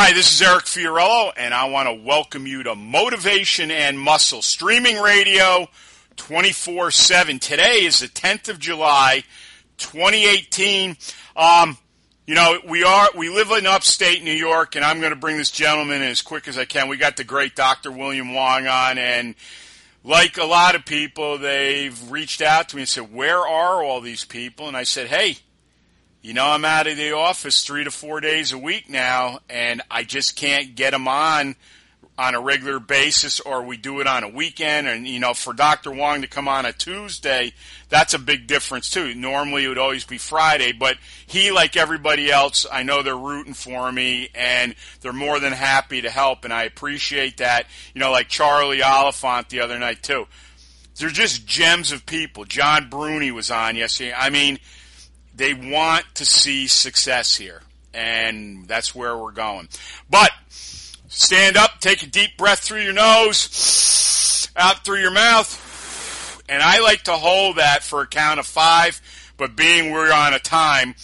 Hi, this is Eric Fiorillo, and I want to welcome you to Motivation and Muscle streaming radio 24 7. Today is the 10th of July, 2018. Um, you know, we are we live in upstate New York, and I'm going to bring this gentleman as quick as I can. We got the great Dr. William Wong on, and like a lot of people, they've reached out to me and said, "Where are all these people?" And I said, "Hey, you know, I'm out of the office three to four days a week now, and I just can't get them on on a regular basis, or we do it on a weekend. And you know, for Dr. Wong to come on a Tuesday, that's a big difference too. Normally, it would always be Friday, but he, like everybody else, I know they're rooting for me, and they're more than happy to help, and I appreciate that. You know, like Charlie Oliphant the other night too. They're just gems of people. John Bruni was on yesterday. I mean they want to see success here, and that's where we're going. But stand up, take a deep breath through your nose, out through your mouth, and I like to hold that for a count of five. But being we're on a time,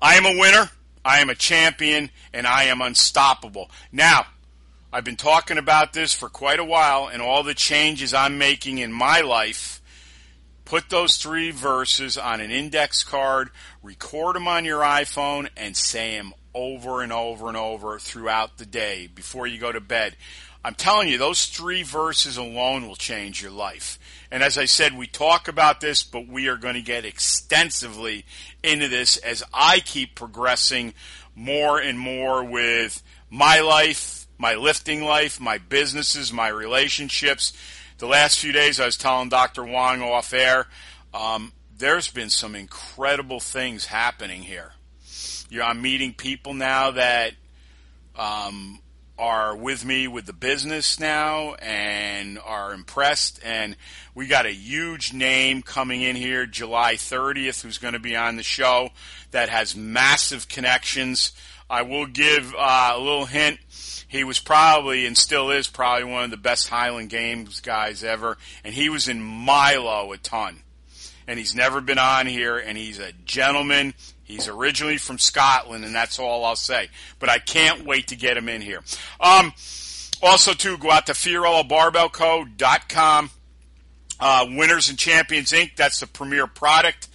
I am a winner, I am a champion, and I am unstoppable. Now, I've been talking about this for quite a while, and all the changes I'm making in my life Put those three verses on an index card, record them on your iPhone, and say them over and over and over throughout the day before you go to bed. I'm telling you, those three verses alone will change your life. And as I said, we talk about this, but we are going to get extensively into this as I keep progressing more and more with my life, my lifting life, my businesses, my relationships the last few days, I was telling Dr. Wong off air, um, there's been some incredible things happening here. You know, I'm meeting people now that um, are with me with the business now and are impressed. And we got a huge name coming in here July 30th who's going to be on the show that has massive connections. I will give uh, a little hint he was probably and still is probably one of the best Highland Games guys ever, and he was in Milo a ton. And he's never been on here, and he's a gentleman. He's originally from Scotland, and that's all I'll say. But I can't wait to get him in here. Um, also, too, go out to FiorilloBarbellCo.com. Uh, Winners and Champions Inc. That's the premier product.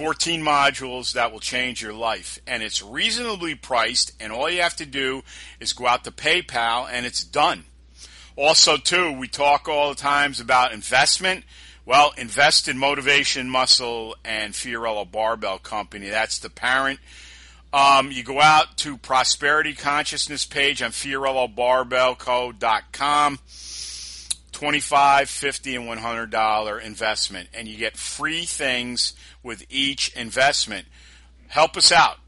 14 modules that will change your life. And it's reasonably priced, and all you have to do is go out to PayPal, and it's done. Also, too, we talk all the times about investment. Well, invest in Motivation Muscle and Fiorillo Barbell Company. That's the parent. Um, you go out to Prosperity Consciousness page on FiorilloBarbellCo.com. 25 50 and $100 investment, and you get free things – with each investment. Help us out.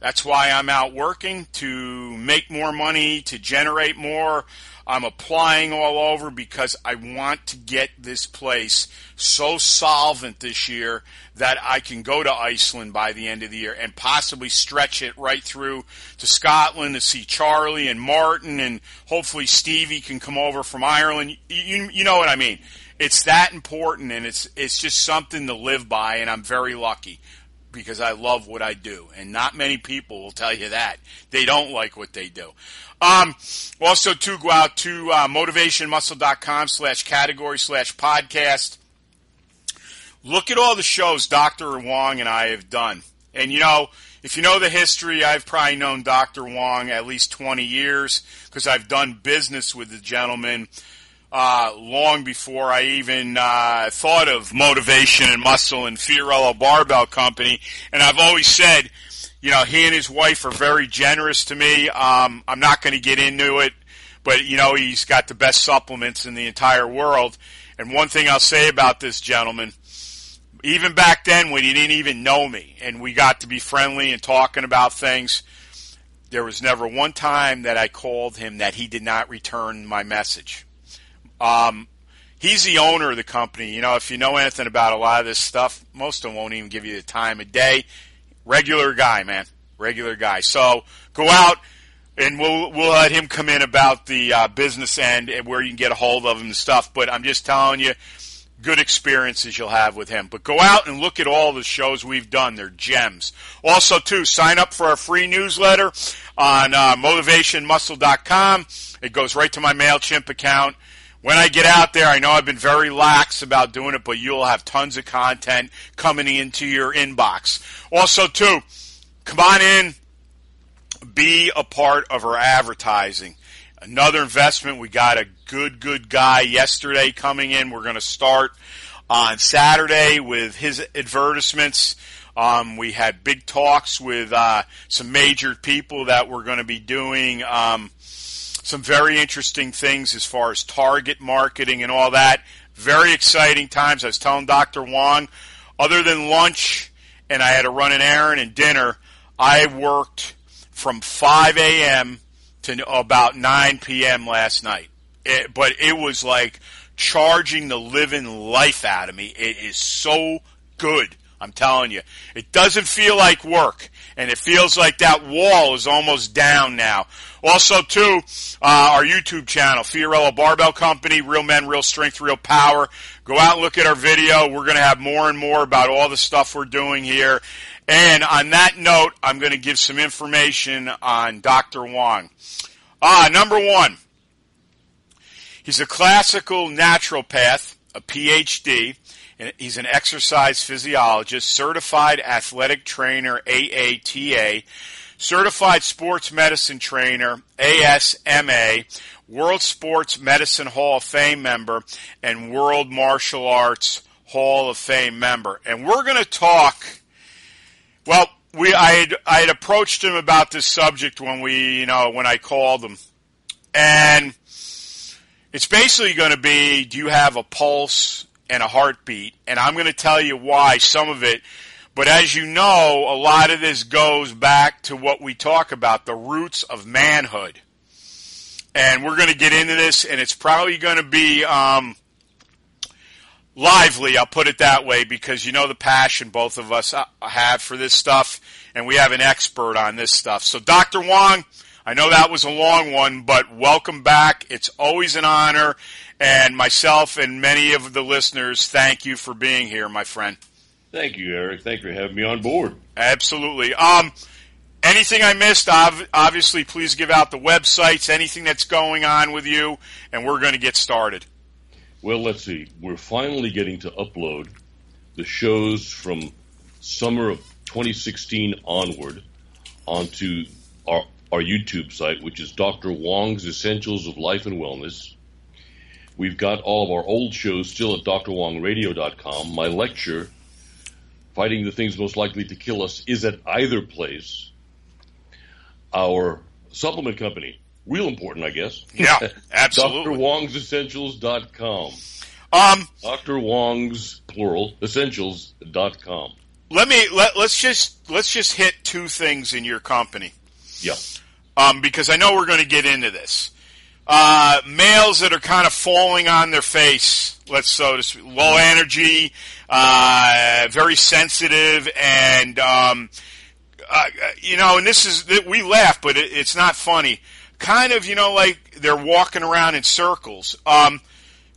That's why I'm out working to make more money, to generate more. I'm applying all over because I want to get this place so solvent this year that I can go to Iceland by the end of the year and possibly stretch it right through to Scotland to see Charlie and Martin and hopefully Stevie can come over from Ireland. You, you know what I mean it's that important, and it's it's just something to live by. And I'm very lucky because I love what I do, and not many people will tell you that they don't like what they do. Um, also, to go out to uh, motivationmuscle.com slash category slash podcast. Look at all the shows Dr. Wong and I have done. And you know, if you know the history, I've probably known Dr. Wong at least 20 years because I've done business with the gentleman uh, long before I even uh, thought of motivation and muscle and Fiorillo Barbell Company. And I've always said, you know, he and his wife are very generous to me. Um, I'm not going to get into it, but you know, he's got the best supplements in the entire world. And one thing I'll say about this gentleman, even back then when he didn't even know me and we got to be friendly and talking about things, there was never one time that I called him that he did not return my message. Um, he's the owner of the company. You know, if you know anything about a lot of this stuff, most of them won't even give you the time of day. Regular guy, man. Regular guy. So go out and we'll we'll let him come in about the uh, business end and where you can get a hold of him and stuff. But I'm just telling you, good experiences you'll have with him. But go out and look at all the shows we've done; they're gems. Also, too, sign up for our free newsletter on uh, motivationmuscle.com. It goes right to my Mailchimp account. When I get out there, I know I've been very lax about doing it, but you'll have tons of content coming into your inbox. Also, too, come on in, be a part of our advertising. Another investment. We got a good, good guy yesterday coming in. We're going to start on Saturday with his advertisements. Um, we had big talks with uh, some major people that we're going to be doing um, some very interesting things as far as target marketing and all that. Very exciting times. I was telling Dr. Wong, other than lunch and I had to run an errand and dinner, I worked from 5 a.m. to about 9 p.m. last night. It, but it was like charging the living life out of me. It is so good. I'm telling you. It doesn't feel like work. And it feels like that wall is almost down now. Also, too, uh, our YouTube channel, Fiorillo Barbell Company, Real Men, Real Strength, Real Power. Go out and look at our video. We're going to have more and more about all the stuff we're doing here. And on that note, I'm going to give some information on Dr. Wong. Ah, number one, he's a classical naturopath, a PhD. And he's an exercise physiologist, certified athletic trainer, AATA, certified sports medicine trainer, ASMA, World Sports Medicine Hall of Fame member, and World Martial Arts Hall of Fame member. And we're going to talk well, we I had, I had approached him about this subject when we you know when I called him, and it's basically going to be: Do you have a pulse and a heartbeat? And I'm going to tell you why some of it. But as you know, a lot of this goes back to what we talk about the roots of manhood. And we're going to get into this, and it's probably going to be um, lively, I'll put it that way, because you know the passion both of us uh, have for this stuff, and we have an expert on this stuff. So, Dr. Wong, I know that was a long one, but welcome back. It's always an honor, and myself and many of the listeners, thank you for being here, my friend. Thank you, Eric. Thank you for having me on board. Absolutely. Um, anything I missed, obviously, please give out the websites, anything that's going on with you, and we're going to get started. Well, let's see. We're finally getting to upload the shows from summer of 2016 onward onto our, our YouTube site, which is Dr. Wong's Essentials of Life and Wellness. We've got all of our old shows still at drwongradio.com. My lecture, Fighting the Things Most Likely to Kill Us, is at either place. Our supplement company, real important, I guess. Yeah, absolutely. DrWong'sEssentials.com. Um, Dr. Wong's plural essentials.com. Let me let let's just let's just hit two things in your company. Yeah. Um, because I know we're going to get into this. Uh, males that are kind of falling on their face, let's so to speak, low energy, uh, very sensitive, and um, uh, you know, and this is that we laugh, but it, it's not funny kind of, you know, like they're walking around in circles. Um,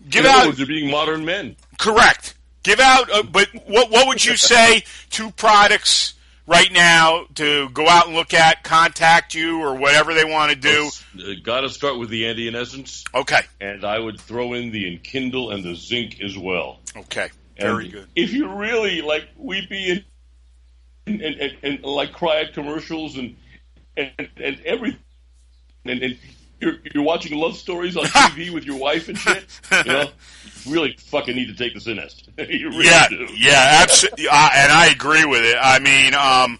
give in out. Words, they're being modern men. Correct. Give out. Uh, but what what would you say? Two products right now to go out and look at, contact you, or whatever they want to do. Uh, Got to start with the anti essence. Okay. And I would throw in the Enkindle and the zinc as well. Okay. Very and good. If you really like weepy and and, and, and like cry at commercials and and, and everything and, and you're, you're watching love stories on TV with your wife and shit, you know, you really fucking need to take Synest. you really yeah, do. Yeah, absolutely. Uh, and I agree with it. I mean, um,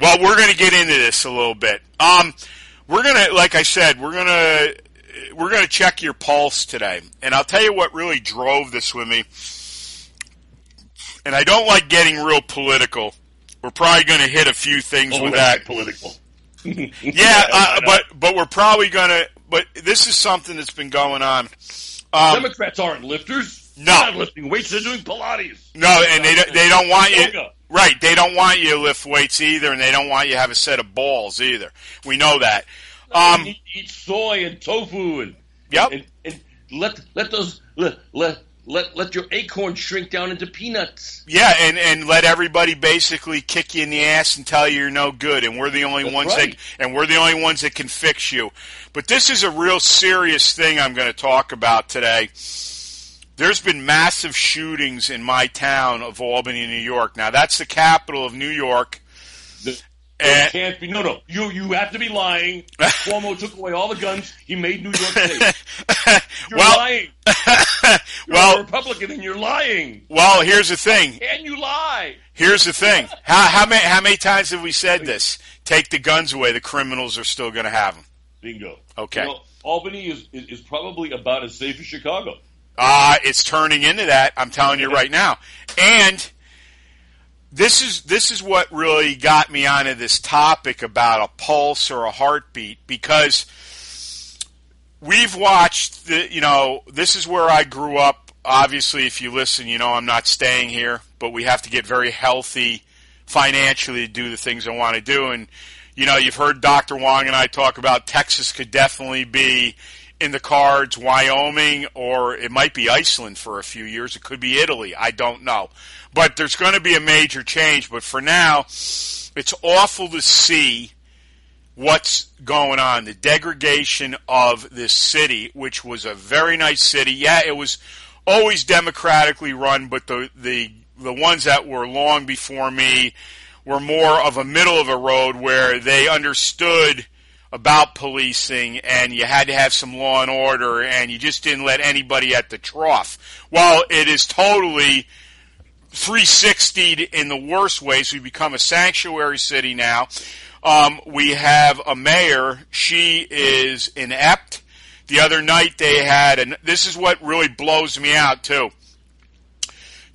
well, we're going to get into this a little bit. Um, we're going to, like I said, we're going to, we're going to check your pulse today. And I'll tell you what really drove this with me. And I don't like getting real political. We're probably going to hit a few things Oh, with that. political. Yeah, uh, but but we're probably going to. But this is something that's been going on. Um, Democrats aren't lifters. No. They're not lifting weights. They're doing Pilates. no, and they don't- they don't want you. Right, they don't want you to lift weights either, and they don't want you to have a set of balls either. We know that. Um, eat, eat soy and tofu and Yep. and, and let let those let let let let your acorn shrink down into peanuts. Yeah, and, and let everybody basically kick you in the ass and tell you you're no good, and we're the only That's ones right. that and we're the only ones that can fix you. But this is a real serious thing I'm going to talk about today. There's been massive shootings in my town of Albany, New York. Now that's the capital of New York. The- Eh. It can't be. No, no. You you have to be lying. Cuomo took away all the guns. He made New York safe. You're well, lying. You're well, a Republican and you're lying. well. Here's the thing. And you lie. Here's the thing. How, how many how many times have we said this? Take the guns away. The criminals are still going to have them. Bingo. Okay. You know, Albany is, is is probably about as safe as Chicago. Uh, it's turning into that. I'm telling you right now. And this is this is what really got me onto this topic about a pulse or a heartbeat because we've watched the you know this is where I grew up. Obviously, if you listen, you know I'm not staying here, but we have to get very healthy financially to do the things I want to do. And you know, you've heard Dr. Wong and I talk about Texas could definitely be in the cards, Wyoming, or it might be Iceland for a few years. It could be Italy. I don't know. But there's going to be a major change. But for now, it's awful to see what's going on. The degradation of this city, which was a very nice city. Yeah, it was always democratically run, but the, the, the ones that were long before me were more of a middle of a road where they understood about policing and you had to have some law and order and you just didn't let anybody at the trough. Well, it is totally 360 in the worst ways. we've become a sanctuary city now. Um, we have a mayor. She is inept. The other night they had, and this is what really blows me out too.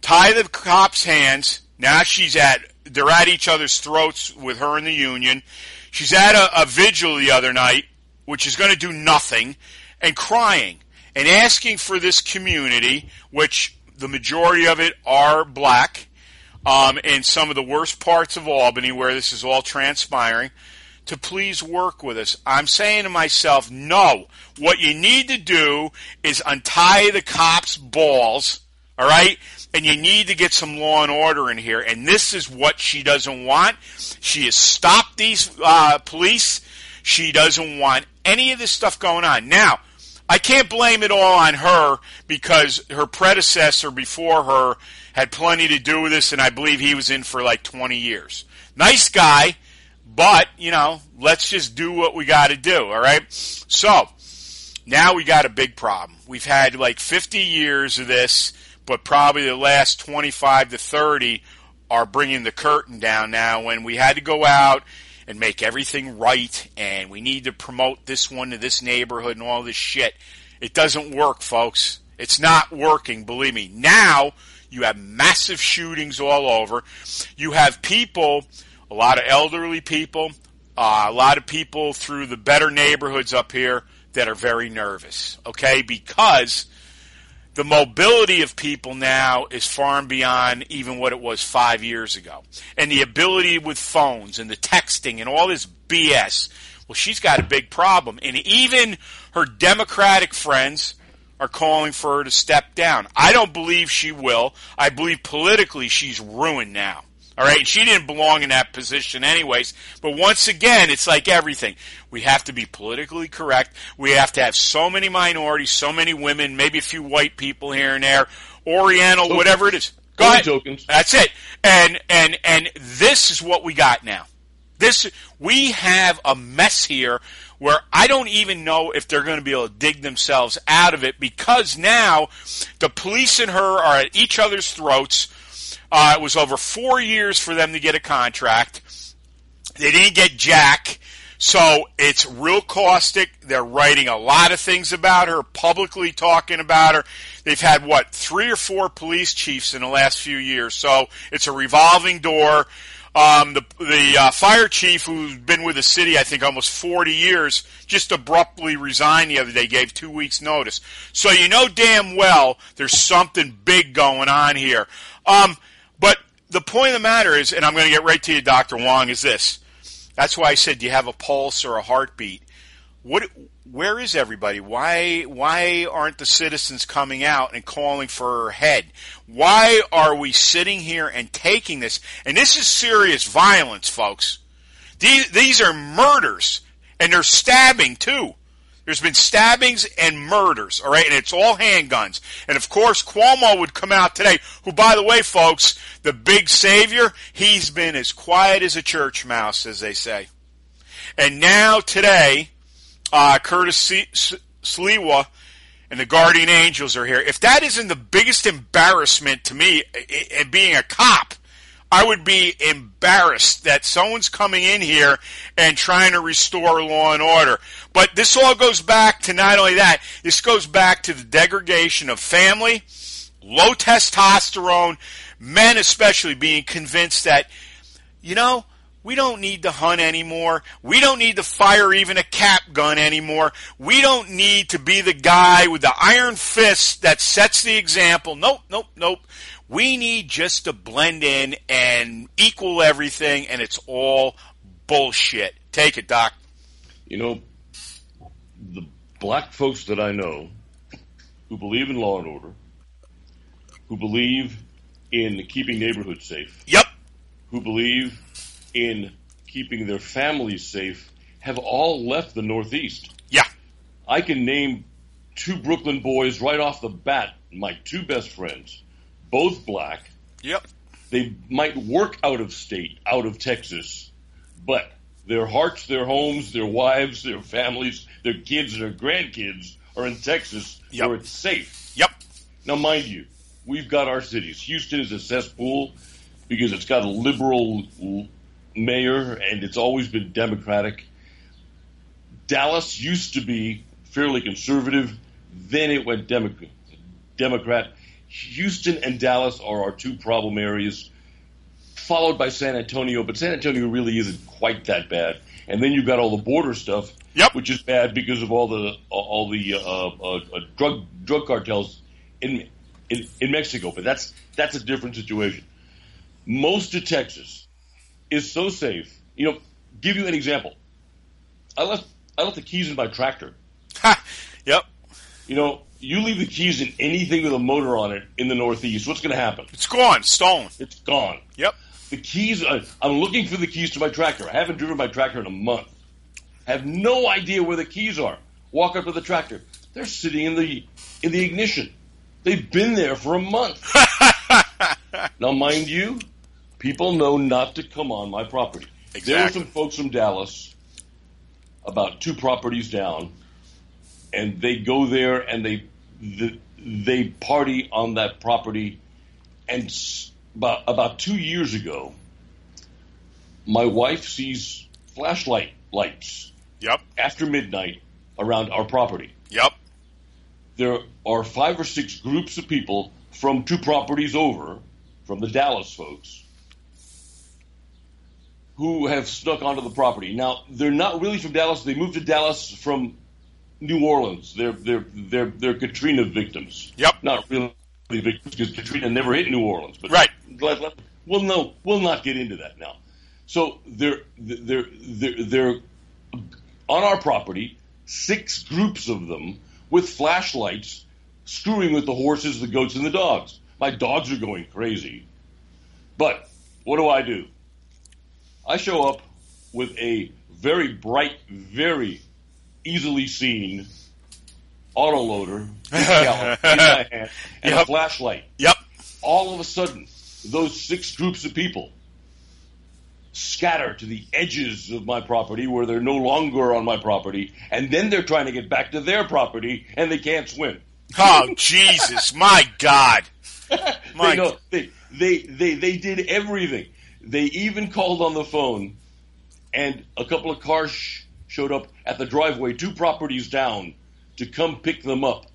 Tie the cops' hands. Now she's at, they're at each other's throats with her and the union. She's at a, a vigil the other night, which is going to do nothing, and crying and asking for this community, which the majority of it are black, um, in some of the worst parts of Albany where this is all transpiring, to please work with us. I'm saying to myself, no. What you need to do is untie the cops' balls, all right? And you need to get some law and order in here. And this is what she doesn't want. She has stopped these uh, police. She doesn't want any of this stuff going on. Now, I can't blame it all on her because her predecessor before her had plenty to do with this, and I believe he was in for like 20 years. Nice guy, but, you know, let's just do what we got to do, all right? So, now we got a big problem. We've had like 50 years of this, but probably the last 25 to 30 are bringing the curtain down now when we had to go out and make everything right and we need to promote this one to this neighborhood and all this shit. It doesn't work, folks. It's not working, believe me. Now you have massive shootings all over. You have people, a lot of elderly people, uh, a lot of people through the better neighborhoods up here that are very nervous, okay? Because the mobility of people now is far and beyond even what it was five years ago. And the ability with phones and the texting and all this BS. Well, she's got a big problem. And even her Democratic friends are calling for her to step down. I don't believe she will. I believe politically she's ruined now. All right, she didn't belong in that position anyways. But once again, it's like everything. We have to be politically correct. We have to have so many minorities, so many women, maybe a few white people here and there, Oriental, whatever it is. Go ahead. tokens. That's it. And and and this is what we got now. This we have a mess here where I don't even know if they're going to be able to dig themselves out of it because now the police and her are at each other's throats. Uh, it was over four years for them to get a contract. They didn't get Jack. So it's real caustic. They're writing a lot of things about her, publicly talking about her. They've had what three or four police chiefs in the last few years. So it's a revolving door. Um, the the uh, fire chief who's been with the city, I think, almost 40 years, just abruptly resigned the other day. Gave two weeks' notice. So you know damn well there's something big going on here. Um, but the point of the matter is, and I'm going to get right to you, Doctor Wong, is this. That's why I said, do you have a pulse or a heartbeat? What? Where is everybody? Why? Why aren't the citizens coming out and calling for her head? Why are we sitting here and taking this? And this is serious violence, folks. These, these are murders, and they're stabbing too. There's been stabbings and murders, all right, and it's all handguns. And of course, Cuomo would come out today, who, by the way, folks, the big savior, he's been as quiet as a church mouse, as they say. And now today, uh, Curtis Sliwa and the Guardian Angels are here. If that isn't the biggest embarrassment to me, and being a cop, I would be embarrassed that someone's coming in here and trying to restore law and order. But this all goes back to not only that, this goes back to the degradation of family, low testosterone, men especially being convinced that, you know, we don't need to hunt anymore. We don't need to fire even a cap gun anymore. We don't need to be the guy with the iron fist that sets the example. Nope, nope, nope. We need just to blend in and equal everything, and it's all bullshit. Take it, Doc. You know, the black folks that I know who believe in law and order, who believe in keeping neighborhoods safe. Yep. Who believe in keeping their families safe have all left the Northeast. Yeah. I can name two Brooklyn boys right off the bat, my two best friends, both black. Yep. They might work out of state, out of Texas, but their hearts, their homes, their wives, their families, their kids, their grandkids are in Texas yep. where it's safe. Yep. Now, mind you, we've got our cities. Houston is a cesspool because it's got a liberal mayor and it's always been Democratic. Dallas used to be fairly conservative, then it went Democrat. Houston and Dallas are our two problem areas, followed by San Antonio, but San Antonio really isn't quite that bad. And then you've got all the border stuff, yep. which is bad because of all the all the uh, uh, uh, drug drug cartels in, in in Mexico. But that's that's a different situation. Most of Texas is so safe. You know, give you an example. I left I left the keys in my tractor. yep. You know, you leave the keys in anything with a motor on it in the Northeast, what's going to happen? It's gone, stolen. It's gone. Yep. The keys. I'm looking for the keys to my tractor. I haven't driven my tractor in a month. Have no idea where the keys are. Walk up to the tractor. They're sitting in the in the ignition. They've been there for a month. now, mind you, people know not to come on my property. Exactly. There were some folks from Dallas, about two properties down, and they go there and they they party on that property. And about about two years ago, my wife sees flashlight lights. Yep. After midnight around our property. Yep. There are five or six groups of people from two properties over, from the Dallas folks, who have snuck onto the property. Now, they're not really from Dallas. They moved to Dallas from New Orleans. They're they're they're they're Katrina victims. Yep. Not really victims because Katrina never hit New Orleans. But right. Well, no, we'll not get into that now. So they're they're they're they're on our property. Six groups of them with flashlights, screwing with the horses, the goats, and the dogs. My dogs are going crazy. But what do I do? I show up with a very bright, very easily seen autoloader in my hand and yep. a flashlight. Yep. All of a sudden, those six groups of people scatter to the edges of my property where they're no longer on my property, and then they're trying to get back to their property and they can't swim. Oh Jesus, my God! My they, know, they, they they they did everything. They even called on the phone, and a couple of cars showed up at the driveway two properties down to come pick them up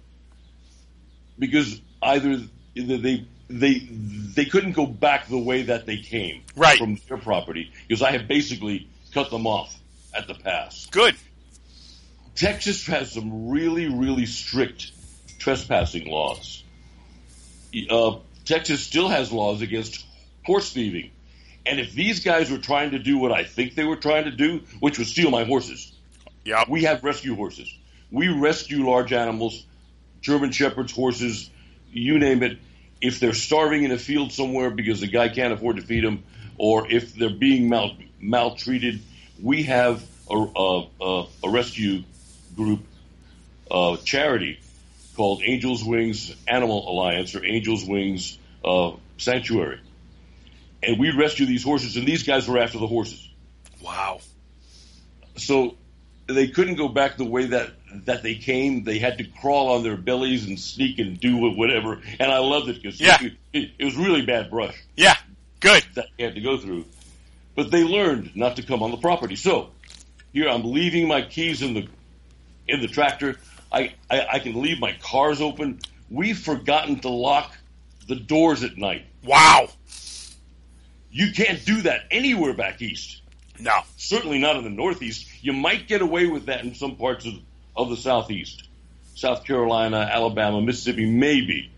because either they they they couldn't go back the way that they came Right. from their property because I had basically cut them off at the pass. Good. Texas has some really, really strict trespassing laws. Uh, Texas still has laws against horse thieving. And if these guys were trying to do what I think they were trying to do, which was steal my horses, Yep. we have rescue horses. We rescue large animals, German shepherds, horses, you name it. If they're starving in a field somewhere because the guy can't afford to feed them, or if they're being mal- maltreated, we have a, a, a, a rescue group, uh, charity called Angels Wings Animal Alliance or Angels Wings uh, Sanctuary. And we rescue these horses, and these guys were after the horses Wow. so they couldn't go back the way that that they came. They had to crawl on their bellies and sneak and do whatever. And I loved it because Yeah. it, it was really bad brush Yeah. Good. that they had to go through. But they learned not to come on the property. So here I'm leaving my keys in the in the tractor. I, I, I can leave my cars open. We've forgotten to lock the doors at night. Wow. You can't do that anywhere back east. No. certainly not in the Northeast. You might get away with that in some parts of, of the Southeast. South Carolina, Alabama, Mississippi, maybe.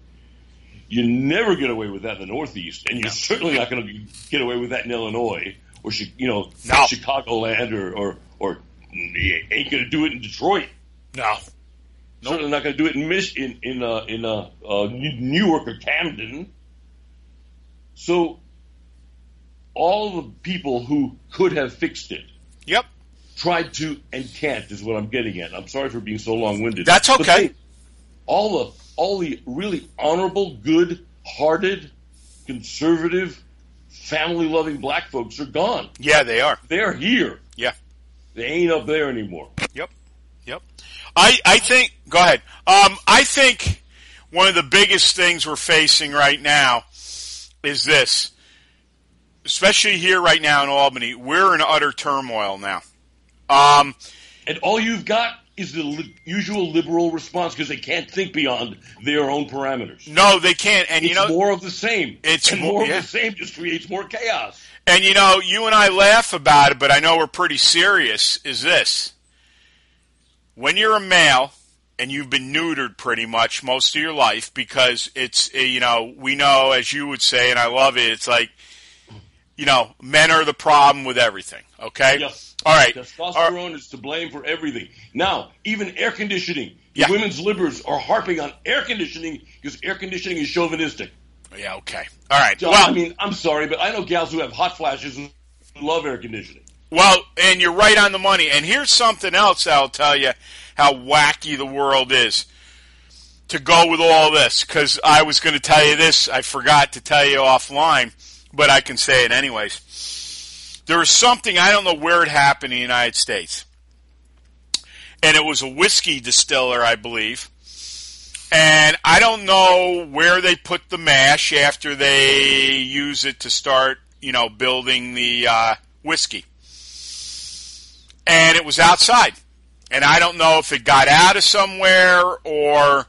You never get away with that in the Northeast, and you're certainly not going to get away with that in Illinois or you know No. Chicagoland or or or you ain't going to do it in Detroit. No. Certainly not going to do it in Mich- in in uh, in uh, uh, Newark or Camden. So all the people who could have fixed it Yep. tried to and can't is what I'm getting at. I'm sorry for being so long-winded. That's okay. they- all the all the really honorable, good-hearted, conservative, family-loving black folks are gone. Yeah, they are. They're here. Yeah. They ain't up there anymore. Yep. Yep. I, I think, go ahead. Um, I think one of the biggest things we're facing right now is this. Especially here right now in Albany, we're in utter turmoil now. Um, And all you've got is the li- usual liberal response because they can't think beyond their own parameters. no, they can't. And It's you know, more of the same. It's and more- more, yeah. of the same just creates more chaos. And you know, you and I laugh about it, but I know we're pretty serious. Is this when you're a male and you've been neutered pretty much most of your life because it's uh, you know we know as you would say, and I love it. It's like you know men are the problem with everything. Okay, Yes. all right, Testosterone is to blame for everything. Now, even air conditioning. The Yeah. women's libers are harping on air conditioning because air conditioning is chauvinistic. yeah, okay, all right. So, well, I mean, I'm sorry, but I know gals who have hot flashes who love air conditioning. Well, and you're right on the money. And here's something else I'll tell you how wacky the world is to go with all this. Because I was going to tell you this, I forgot to tell you offline, but I can say it anyways. There was something, I don't know where it happened in the United States. And it was a whiskey distiller, I believe. And I don't know where they put the mash after they use it to start, you know, building the uh, whiskey and it was outside. And I don't know if it got out of somewhere or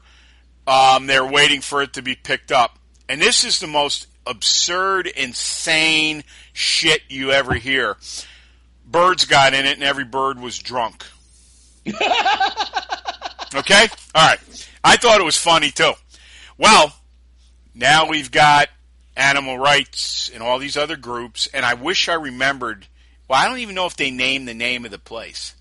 um, they're waiting for it to be picked up. And this is the most absurd, insane shit you ever hear. Birds got in it, and every bird was drunk. okay? All right. I thought it was funny, too. Well, now we've got animal rights and all these other groups, and I wish I remembered. Well, I don't even know if they named the name of the place,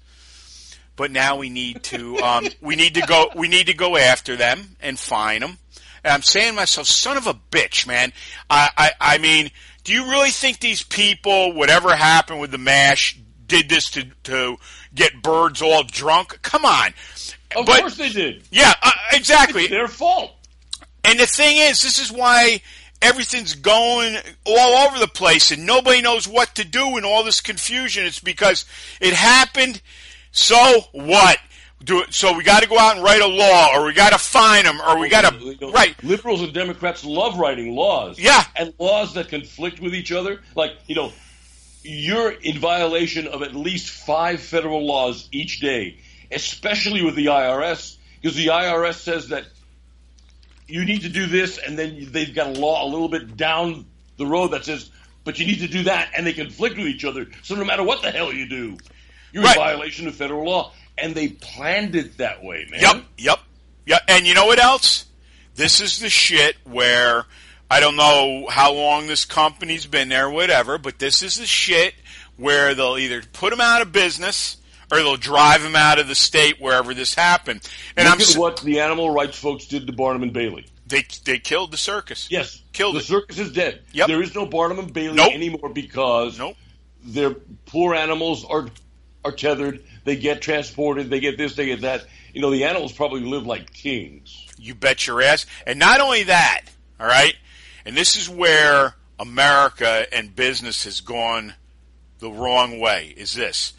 but now we need to um, we need to go we need to go after them and fine them. And I'm saying to myself, son of a bitch, man. I, I I mean, do you really think these people, whatever happened with the mash, did this to to get birds all drunk? Come on. Of But- course they did. Yeah, uh, exactly. It's their fault. And the thing is, this is why everything's going all over the place and nobody knows what to do in all this confusion. It's because it happened. So what? Do it. So we got to go out and write a law, or we got to fine them, or we got to right. Liberals and Democrats love writing laws. Yeah. And laws that conflict with each other. Like, you know, you're in violation of at least five federal laws each day, especially with the IRS, because the IRS says that you need to do this, and then they've got a law a little bit down the road that says, but you need to do that, and they conflict with each other. So no matter what the hell you do, you're Right. in violation of federal law, and they planned it that way, man. Yep, yep, yep. And you know what else? This is the shit where I don't know how long this company's been there, whatever, but this is the shit where they'll either put them out of business or they'll drive them out of the state wherever this happened. And Look I'm at what the animal rights folks did to Barnum and Bailey. they they killed the circus. Yes, Killed the it. circus is dead. Yep. There is no Barnum and Bailey Nope. anymore because Nope. their poor animals are are tethered. They get transported. They get this. They get that. You know, the animals probably live like kings. You bet your ass. And not only that, all right? And this is where America and business has gone the wrong way is this.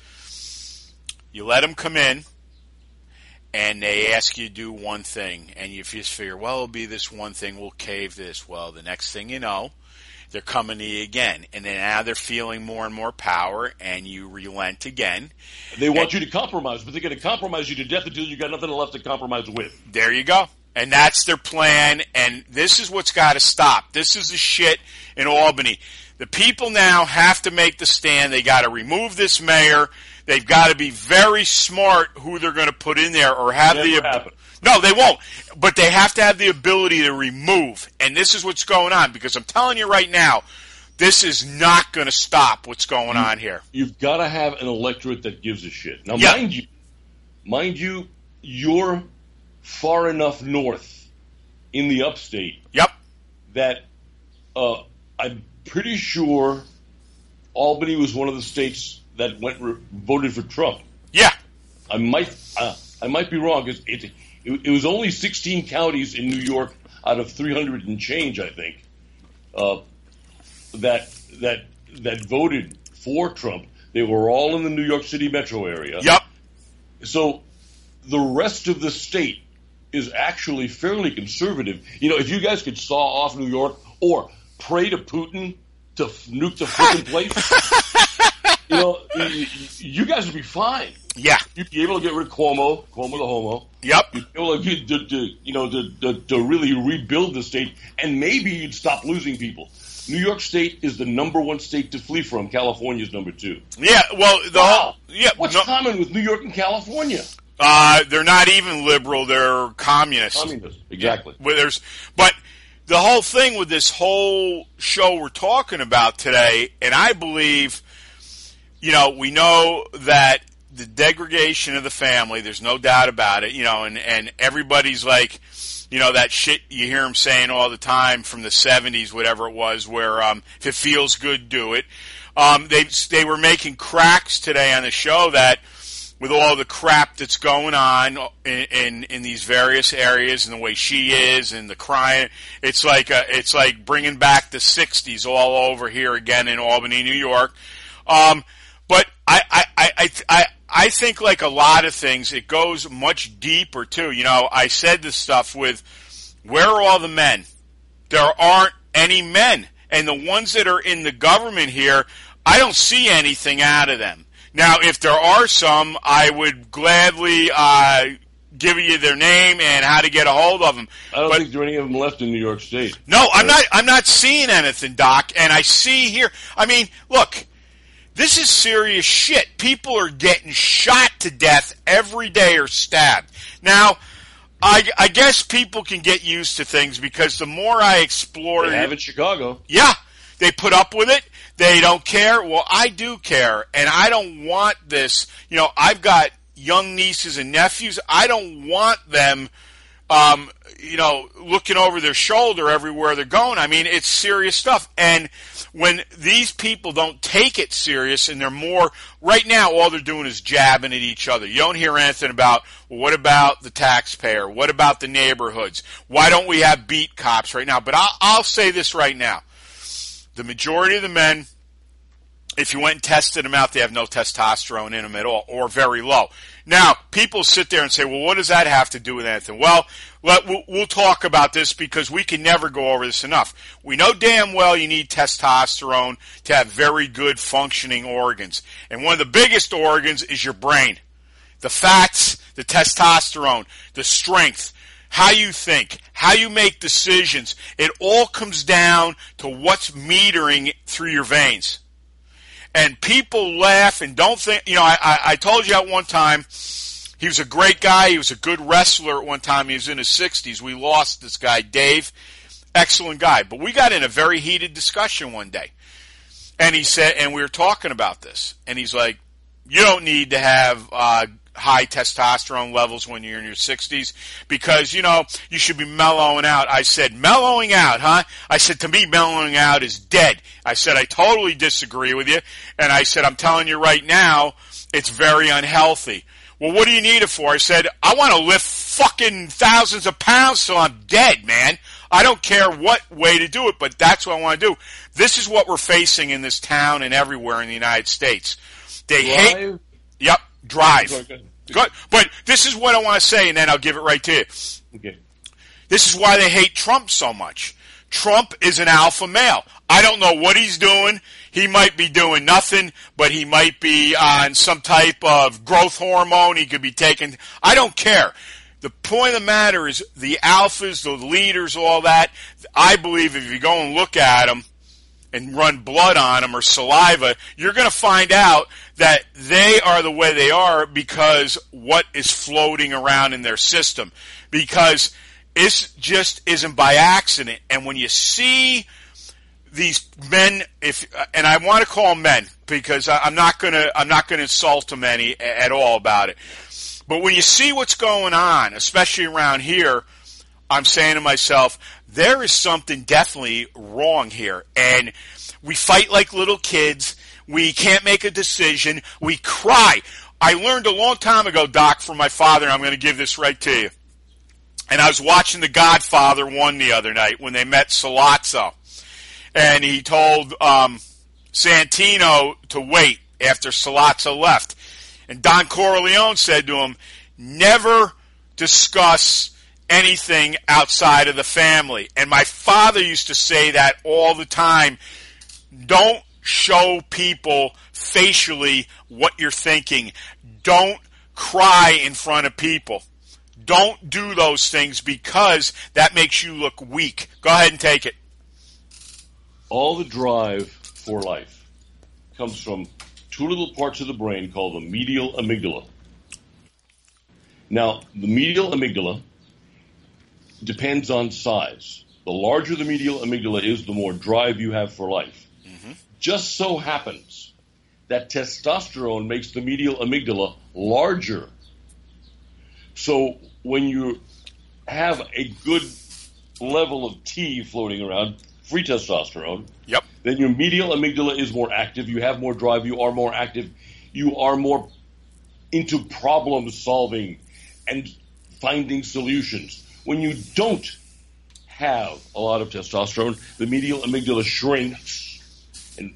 You let them come in and they ask you to do one thing and you just figure, well, it'll be this one thing, we'll cave this. Well, the next thing you know, they're coming to you again. And then now they're feeling more and more power and you relent again. They want you to compromise, but they're going to compromise you to death until you got nothing left to compromise with. There you go. And that's their plan. And this is what's got to stop. This is the shit in Albany. The people now have to make the stand. They got to remove this mayor. They've got to be very smart who they're going to put in there or have Never the. happen. No, they won't. But they have to have the ability to remove. And this is what's going on because I'm telling you right now, this is not going to stop what's going on here. You've got to have an electorate that gives a shit. Now, Yeah. mind you, mind you, you're far enough north in the upstate Yep. that uh, I'm pretty sure Albany was one of the states that went re- voted for Trump. Yeah. I might uh, I might be wrong because it, it it was only 16 counties in New York out of 300 and change, I think, uh, that that that voted for Trump. They were all in the New York City metro area. Yep. So the rest of the state is actually fairly conservative. You know, if you guys could saw off New York or pray to Putin to nuke the freaking place, you know, you guys would be fine. Yeah. You'd be able to get rid of Cuomo, Cuomo the homo. Yep. You'd be able to, to, to you know, to, to, to really rebuild the state, and maybe you'd stop losing people. New York State is the number one state to flee from. California's number two. Yeah. Well, the Wow. whole. Yeah. What's no- common with New York and California? Uh, they're not even liberal; they're communist. Communism. Exactly. Well, there's, but the whole thing with this whole show we're talking about today, and I believe, you know, we know that the degradation of the family. There's no doubt about it. You know, and and everybody's like, you know, that shit you hear them saying all the time from the '70s, whatever it was, where um, if it feels good, do it. Um, they they were making cracks today on the show that with all the crap that's going on in, in in these various areas and the way she is and the crying, it's like uh it's like bringing back the '60s all over here again in Albany, New York. Um, but I I, I I I think like a lot of things, it goes much deeper too. You know, I said this stuff with where are all the men? There aren't any men, and the ones that are in the government here, I don't see anything out of them. Now, if there are some, I would gladly uh, give you their name and how to get a hold of them. I don't But- think there are any of them left in New York State. no, I'm not. I'm not seeing anything, Doc. And I see here. I mean, look, this is serious shit. People are getting shot to death every day or stabbed. Now, I, I guess people can get used to things because the more I explore, They have in Chicago. yeah, they put up with it. They don't care. Well, I do care, and I don't want this. You know, I've got young nieces and nephews. I don't want them, um, you know, looking over their shoulder everywhere they're going. I mean, it's serious stuff. And when these people don't take it serious, and they're more right now, all they're doing is jabbing at each other. You don't hear anything about well, what about the taxpayer? What about the neighborhoods? Why don't we have beat cops right now? But I'll, I'll say this right now the majority of the men if you went and tested them out, they have no testosterone in them at all, or very low. Now, people sit there and say, "Well, what does that have to do with anything?" Well, let, we'll, we'll talk about this because we can never go over this enough. We know damn well you need testosterone to have very good functioning organs, and one of the biggest organs is your brain. The fats, the testosterone, the strength, how you think, how you make decisions. It all comes down to what's metering through your veins. And people laugh and don't think, you know, I, I, I told you at one time, he was a great guy. He was a good wrestler at one time. He was in his 60s. We lost this guy, Dave. Excellent guy. But we got in a very heated discussion one day. And he said, and we were talking about this. And he's like, you don't need to have uh, high testosterone levels when you're in your 60s because, you know, you should be mellowing out. I said, mellowing out, huh? I said, to me, mellowing out is dead. I said, I totally disagree with you. And I said, I'm telling you right now, it's very unhealthy. Well, what do you need it for? I said, I want to lift fucking thousands of pounds till I'm dead, man. I don't care what way to do it, but that's what I want to do. This is what we're facing in this town and everywhere in the United States. They Drive? hate. Yep, drive. Okay. Good. But this is what I want to say, and then I'll give it right to you. Okay. This is why they hate Trump so much. Trump is an alpha male. I don't know what he's doing. He might be doing nothing, but he might be on some type of growth hormone. He could be taking. I don't care. The point of the matter is the alphas, the leaders, all that. I believe if you go and look at them and run blood on them or saliva, you're going to find out that they are the way they are because what is floating around in their system. Because it just isn't by accident. And when you see these men, if and I want to call men because I'm not gonna I'm not gonna insult them any at all about it. But when you see what's going on, especially around here, I'm saying to myself, there is something definitely wrong here. And we fight like little kids. We can't make a decision. We cry. I learned a long time ago, Doc, from my father, and I'm going to give this right to you. And I was watching The Godfather 1 the other night when they met Sollozzo. And he told um, Santino to wait after Sollozzo left. And Don Corleone said to him, never discuss anything outside of the family. And my father used to say that all the time. Don't show people facially what you're thinking. Don't cry in front of people. Don't do those things because that makes you look weak. Go ahead and take it. All the drive for life comes from two little parts of the brain called the medial amygdala. Now, the medial amygdala depends on size. The larger the medial amygdala is, the more drive you have for life. Mm-hmm. Just so happens that testosterone makes the medial amygdala larger. So when you have a good level of T floating around, free testosterone, Yep. then your medial amygdala is more active. You have more drive. You are more active. You are more into problem solving and finding solutions. When you don't have a lot of testosterone, the medial amygdala shrinks, and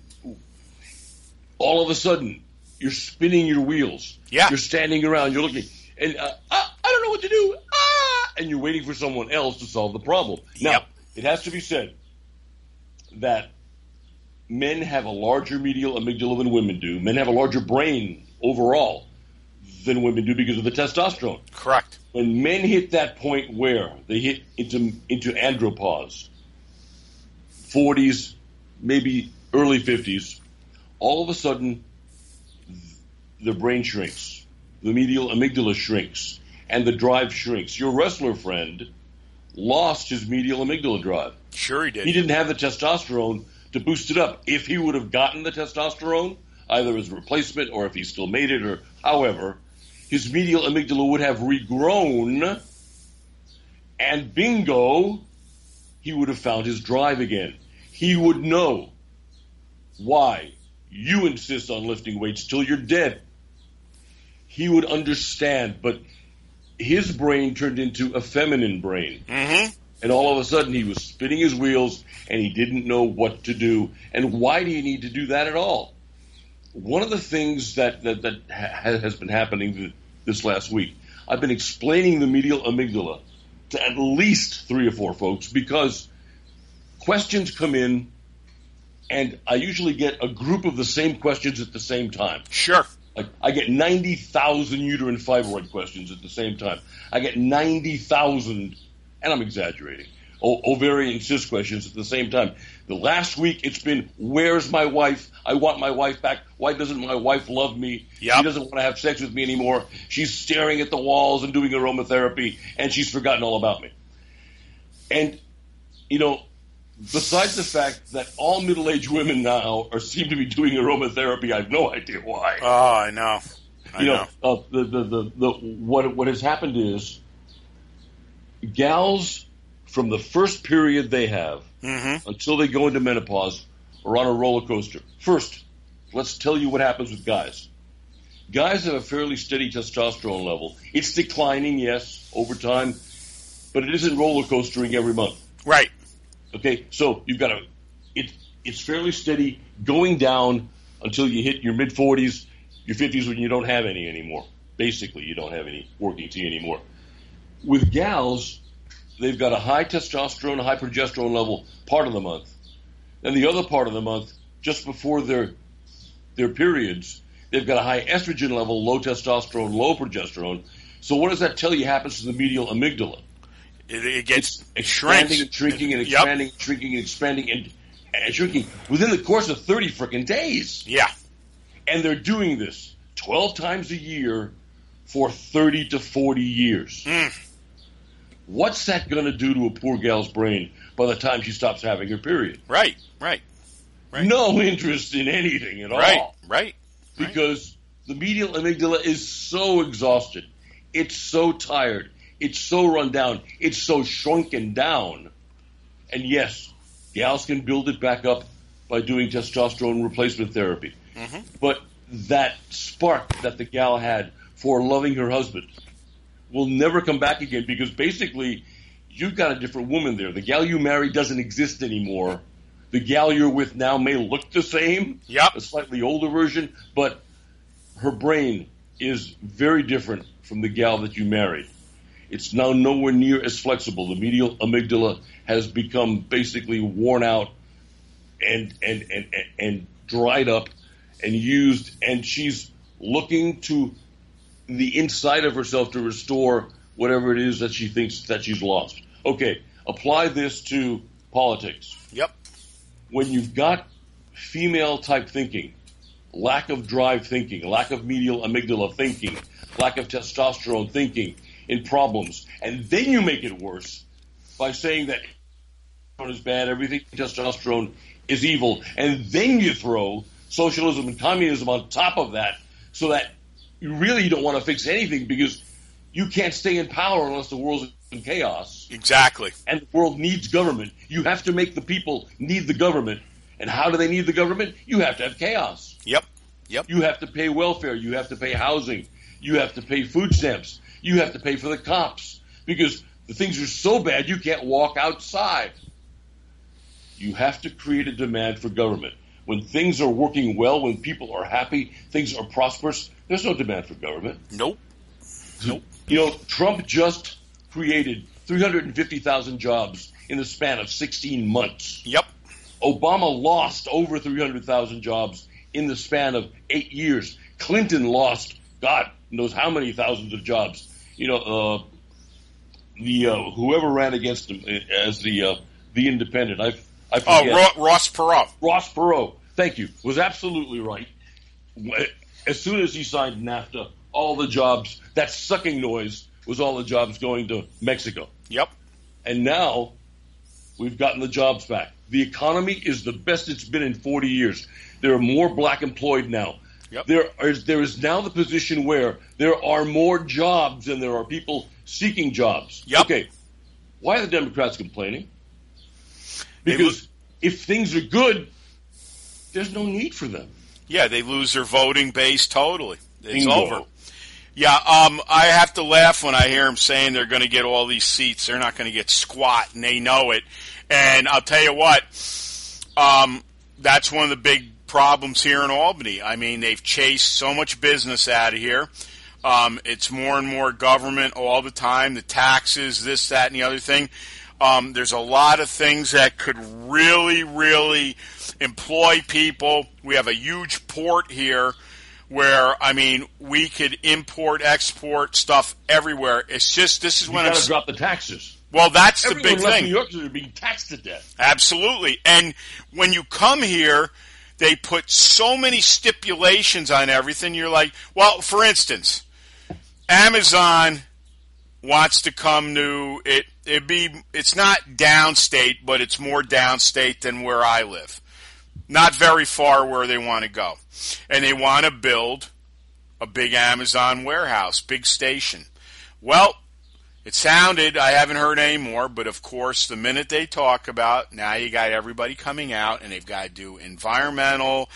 all of a sudden you're spinning your wheels. Yeah. You're standing around. You're looking, and uh, ah, I don't know what to do. Ah, and you're waiting for someone else to solve the problem. Now, Yep. it has to be said that men have a larger medial amygdala than women do. Men have a larger brain overall than women do because of the testosterone. Correct. When men hit that point where they hit into into andropause, 40s, maybe early 50s, all of a sudden the brain shrinks, the medial amygdala shrinks, and the drive shrinks. Your wrestler friend lost his medial amygdala drive. Sure he did. He didn't have the testosterone to boost it up. If he would have gotten the testosterone, either as a replacement or if he still made it or however, his medial amygdala would have regrown and bingo, he would have found his drive again. He would know why you insist on lifting weights till you're dead. He would understand, but his brain turned into a feminine brain. Mm-hmm. And all of a sudden, he was spinning his wheels and he didn't know what to do. And why do you need to do that at all? one of the things that that, that ha- has been happening this last week, I've been explaining the medial amygdala to at least three or four folks because questions come in, and I usually get a group of the same questions at the same time. Sure. Like I get ninety thousand uterine fibroid questions at the same time. I get ninety thousand, and I'm exaggerating, o- ovarian cyst questions at the same time. The last week it's been, "Where's my wife? I want my wife back. Why doesn't my wife love me? Yep. She doesn't want to have sex with me anymore. She's staring at the walls and doing aromatherapy, and she's forgotten all about me." And you know, besides the fact that all middle-aged women now are seem to be doing aromatherapy, I have no idea why Oh, I know. I you know, uh, the, the, the, the, what, what has happened is gals from the first period they have Mm-hmm. until they go into menopause are on a roller coaster. First, let's tell you what happens with guys. Guys have a fairly steady testosterone level. It's declining, yes, over time, but it isn't roller coastering every month. Right. Okay, so you've got a it it's fairly steady going down until you hit your mid forties, your fifties when you don't have any anymore. Basically, you don't have any working T anymore. With gals, they've got a high testosterone, high progesterone level part of the month, and the other part of the month, just before their their periods, they've got a high estrogen level, low testosterone, low progesterone. So what does that tell you happens to the medial amygdala? It, it gets it expanding shrinks. and shrinking and Yep. expanding and shrinking and expanding and, and shrinking within the course of 30 freaking days. Yeah. And they're doing this 12 times a year for 30 to 40 years. Mm. What's that going to do to a poor gal's brain by the time she stops having her period? Right. Right. Right. No interest in anything at Right. all. Right. Right. Because the medial amygdala is so exhausted. It's so tired. It's so run down. It's so shrunken down. And yes, gals can build it back up by doing testosterone replacement therapy. Mm-hmm. But that spark that the gal had for loving her husband will never come back again because basically you've got a different woman there. The gal you married doesn't exist anymore. The gal you're with now may look the same, Yep. a slightly older version, but her brain is very different from the gal that you married. It's now nowhere near as flexible. The medial amygdala has become basically worn out and and and and, and dried up and used, and she's looking to the inside of herself to restore whatever it is that she thinks that she's lost. Okay, apply this to politics Yep. when you've got female type thinking, lack of drive thinking, lack of medial amygdala thinking, lack of testosterone thinking in problems, and then you make it worse by saying that testosterone is bad, everything testosterone is evil, and then you throw socialism and communism on top of that, so that you really don't want to fix anything because you can't stay in power unless the world's in chaos Exactly. and the world needs government. You have to make the people need the government. And how do they need the government? You have to have chaos. Yep. Yep. You have to pay welfare. You have to pay housing. You have to pay food stamps. You have to pay for the cops because the things are so bad you can't walk outside. You have to create a demand for government. When things are working well, when people are happy, things are prosperous, there's no demand for government. Nope. Nope. You know, Trump just created 350,000 jobs in the span of 16 months. Yep. Obama lost over 300,000 jobs in the span of eight years. Clinton lost, God knows how many thousands of jobs. You know, uh, the uh, whoever ran against him as the uh, the independent, I I Oh, forget. Ro- Ross Perot. Ross Perot, thank you, was absolutely right. As soon as he signed NAFTA, all the jobs, that sucking noise was all the jobs going to Mexico. Yep. And now we've gotten the jobs back. The economy is the best it's been in 40 years. There are more black employed now. Yep. There is there is now the position where there are more jobs than there are people seeking jobs. Yep. Okay. Why are the Democrats complaining? Because if things are good, there's no need for them. Yeah, they lose their voting base totally. It's Bingo. over. Yeah, um, I have to laugh when I hear them saying they're going to get all these seats. They're not going to get squat, and they know it. And I'll tell you what, um, that's one of the big problems here in Albany. I mean, they've chased so much business out of here. Um, it's more and more government all the time, the taxes, this, that, and the other thing. Um, there's a lot of things that could really, really employ people. We have a huge port here where I mean we could import, export stuff everywhere. It's just this is You when got I'm to drop the taxes. well, that's the Everyone big left thing. New Yorkers are being taxed to death. Absolutely. And when you come here, they put so many stipulations on everything. You're like, well, for instance, Amazon wants to come to it. It be it's not downstate, but it's more downstate than where I live. Not very far where they want to go, and they want to build a big Amazon warehouse, big station. Well, it sounded, I haven't heard any more, but of course, the minute they talk about, now you got everybody coming out and they've got to do environmental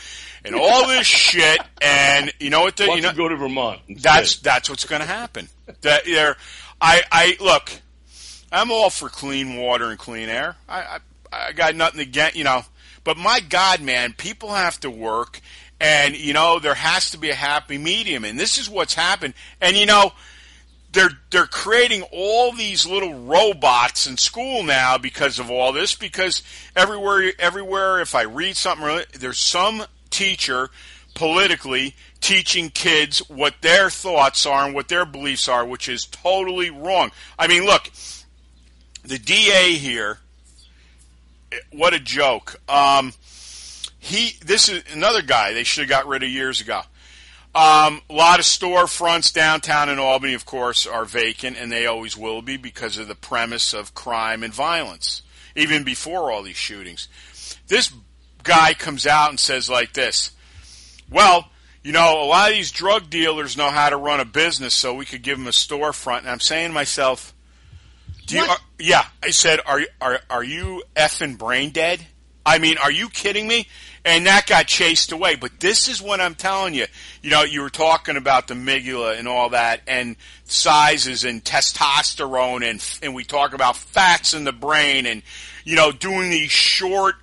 and all this shit. And you know what? The, you know, go to Vermont? instead? that's that's what's going to happen. That there, I I look, I'm all for clean water and clean air. I, I I got nothing against you know, but my God, man, people have to work, and you know there has to be a happy medium, and this is what's happened. And you know, they're they're creating all these little robots in school now because of all this. Because everywhere everywhere, if I read something, there's some teacher politically teaching kids what their thoughts are and what their beliefs are, which is totally wrong. I mean, look, the DA here, what a joke. Um, he, this is another guy they should have got rid of years ago. Um, a lot of storefronts downtown in Albany, of course, are vacant, and they always will be because of the premise of crime and violence, even before all these shootings. This guy comes out and says like this, well, you know, a lot of these drug dealers know how to run a business, so we could give them a storefront. And I'm saying to myself, do you, are, uh, yeah, I said, are, are, are you effing brain dead? I mean, are you kidding me? And that got chased away. But this is what I'm telling you. You know, you were talking about the migula and all that, and sizes and testosterone, and and we talk about fats in the brain, and you know, doing these short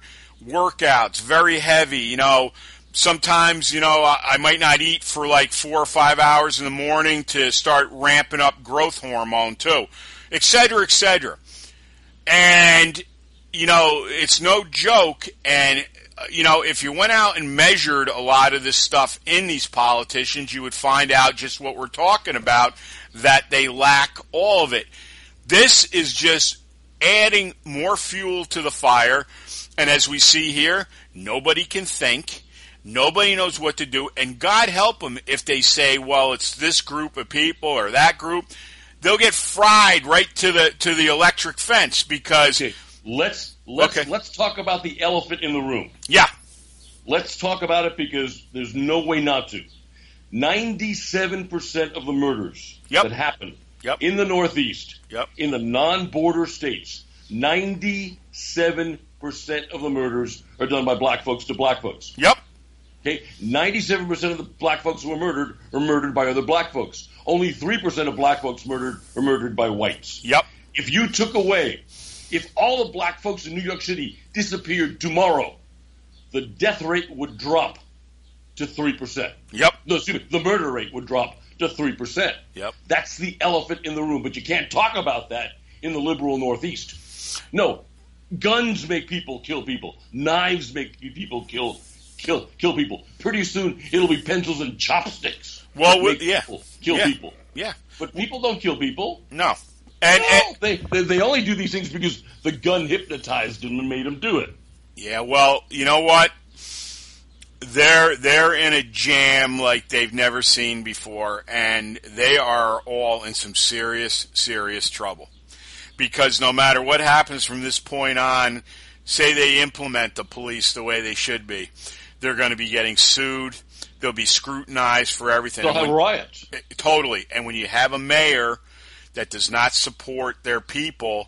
workouts, very heavy. You know, sometimes you know I, I might not eat for like four or five hours in the morning to start ramping up growth hormone too, et cetera, et cetera. And you know, it's no joke. And, uh, you know, if you went out and measured a lot of this stuff in these politicians, you would find out just what we're talking about, that they lack all of it. This is just adding more fuel to the fire. And as we see here, nobody can think. Nobody knows what to do. And God help them if they say, well, it's this group of people or that group. They'll get fried right to the to the electric fence because Okay, let's let's Okay. let's talk about the elephant in the room. yeah, Let's talk about it because there's no way not to. Ninety-seven percent of the murders Yep. that happen Yep. in the Northeast, Yep. in the non-border states, ninety-seven percent of the murders are done by black folks to black folks. yep, Okay, ninety-seven percent of the black folks who were murdered were murdered by other black folks. Only three percent of black folks murdered were murdered by whites. yep, If you took away, if all the black folks in New York City disappeared tomorrow, the death rate would drop to 3%. yep, No, excuse me, the murder rate would drop to 3%. Yep. That's the elephant in the room, but you can't talk about that in the liberal Northeast. No, guns make people kill people. Knives make people kill kill kill people. Pretty soon it'll be pencils and chopsticks. Well, we- yeah. people kill Yeah. people. yeah. But people don't kill people. No, and, No, and they, they they only do these things because the gun hypnotized them and made them do it. yeah, well, you know what? They're they're in a jam like they've never seen before, and they are all in some serious serious trouble. Because no matter what happens from this point on, say they implement the police the way they should be, they're going to be getting sued. They'll be scrutinized for everything. They'll And have when- riots. Eh, totally. And when you have a mayor that does not support their people,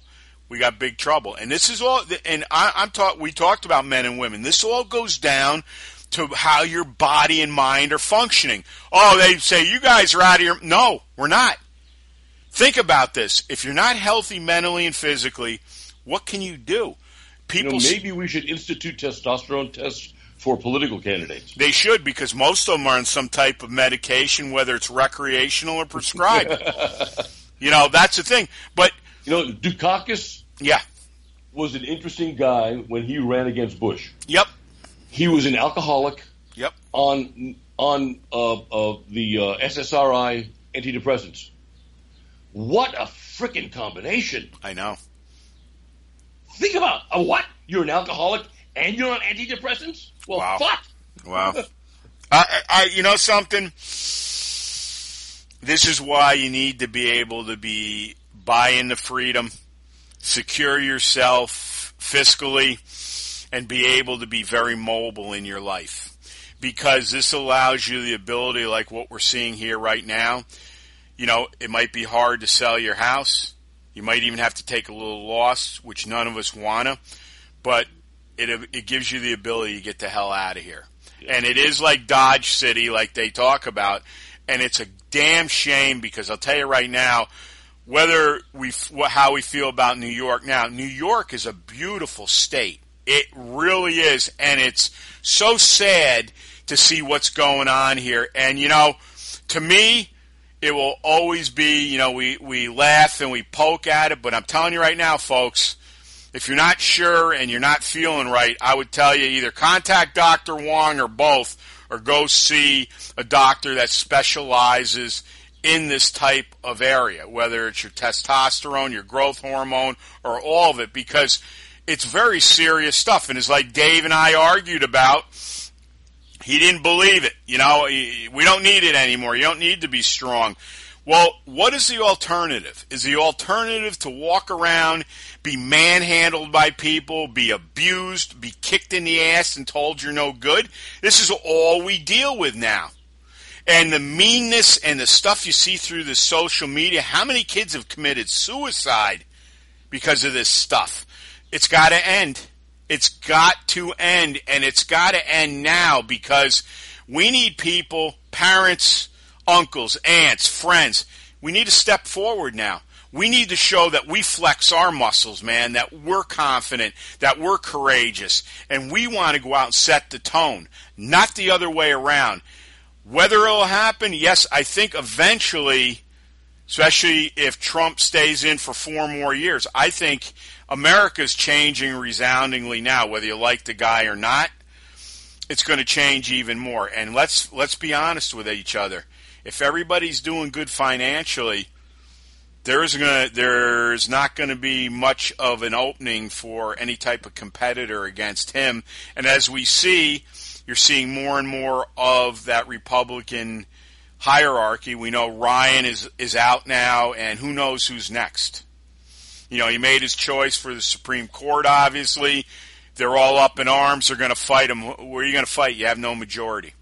we got big trouble. And this is all. And I, I'm taught. We talked about men and women. This all goes down to how your body and mind are functioning. Oh, they say you guys are out of your. No, we're not. Think about this. If you're not healthy mentally and physically, what can you do? You People. know, maybe we should institute testosterone tests for political candidates. They should because most of them are on some type of medication, whether it's recreational or prescribed. you know, that's the thing. But You know, Dukakis yeah, was an interesting guy when he ran against Bush. yep, He was an alcoholic yep. on on uh, uh, the uh, SSRI antidepressants. What a freaking combination! I know. Think about a what? You're an alcoholic and you're on antidepressants. Well, Wow. fuck. Wow. I, I, I- you know something. This is why you need to be able to be buy into freedom, secure yourself fiscally, and be able to be very mobile in your life. Because this allows you the ability, like what we're seeing here right now. You know, it might be hard to sell your house. You might even have to take a little loss, which none of us wanna. But it it gives you the ability to get the hell out of here. And it is like Dodge City, like they talk about, and it's a damn shame because I'll tell you right now, whether we how we feel about New York now, New York is a beautiful state. It really is, and it's so sad to see what's going on here. And you know, to me, it will always be, you know, we, we laugh and we poke at it, but I'm telling you right now, folks, if you're not sure and you're not feeling right, I would tell you either contact Dr. Wong or both, or go see a doctor that specializes in this type of area, whether it's your testosterone, your growth hormone, or all of it, because it's very serious stuff. And it's like Dave and I argued about, he didn't believe it. You know, we don't need it anymore. You don't need to be strong. Well, what is the alternative? Is the alternative to walk around, be manhandled by people, be abused, be kicked in the ass and told you're no good? This is all we deal with now. And the meanness and the stuff you see through the social media, how many kids have committed suicide because of this stuff? It's got to end. It's got to end, and it's got to end now because we need people, parents, uncles, aunts, friends. We need to step forward now. We need to show that we flex our muscles, man, that we're confident, that we're courageous, and we want to go out and set the tone, not the other way around. Whether it'll happen, yes, I think eventually, especially if Trump stays in for four more years, I think America's changing resoundingly now, whether you like the guy or not. It's going to change even more. And let's let's be honest with each other. If everybody's doing good financially, there's to there's not going to be much of an opening for any type of competitor against him. And as we see, you're seeing more and more of that Republican hierarchy. We know Ryan is is out now, and who knows who's next. You know, he made his choice for the Supreme Court. Obviously, they're all up in arms. They're going to fight him. Where are you going to fight? You have no majority.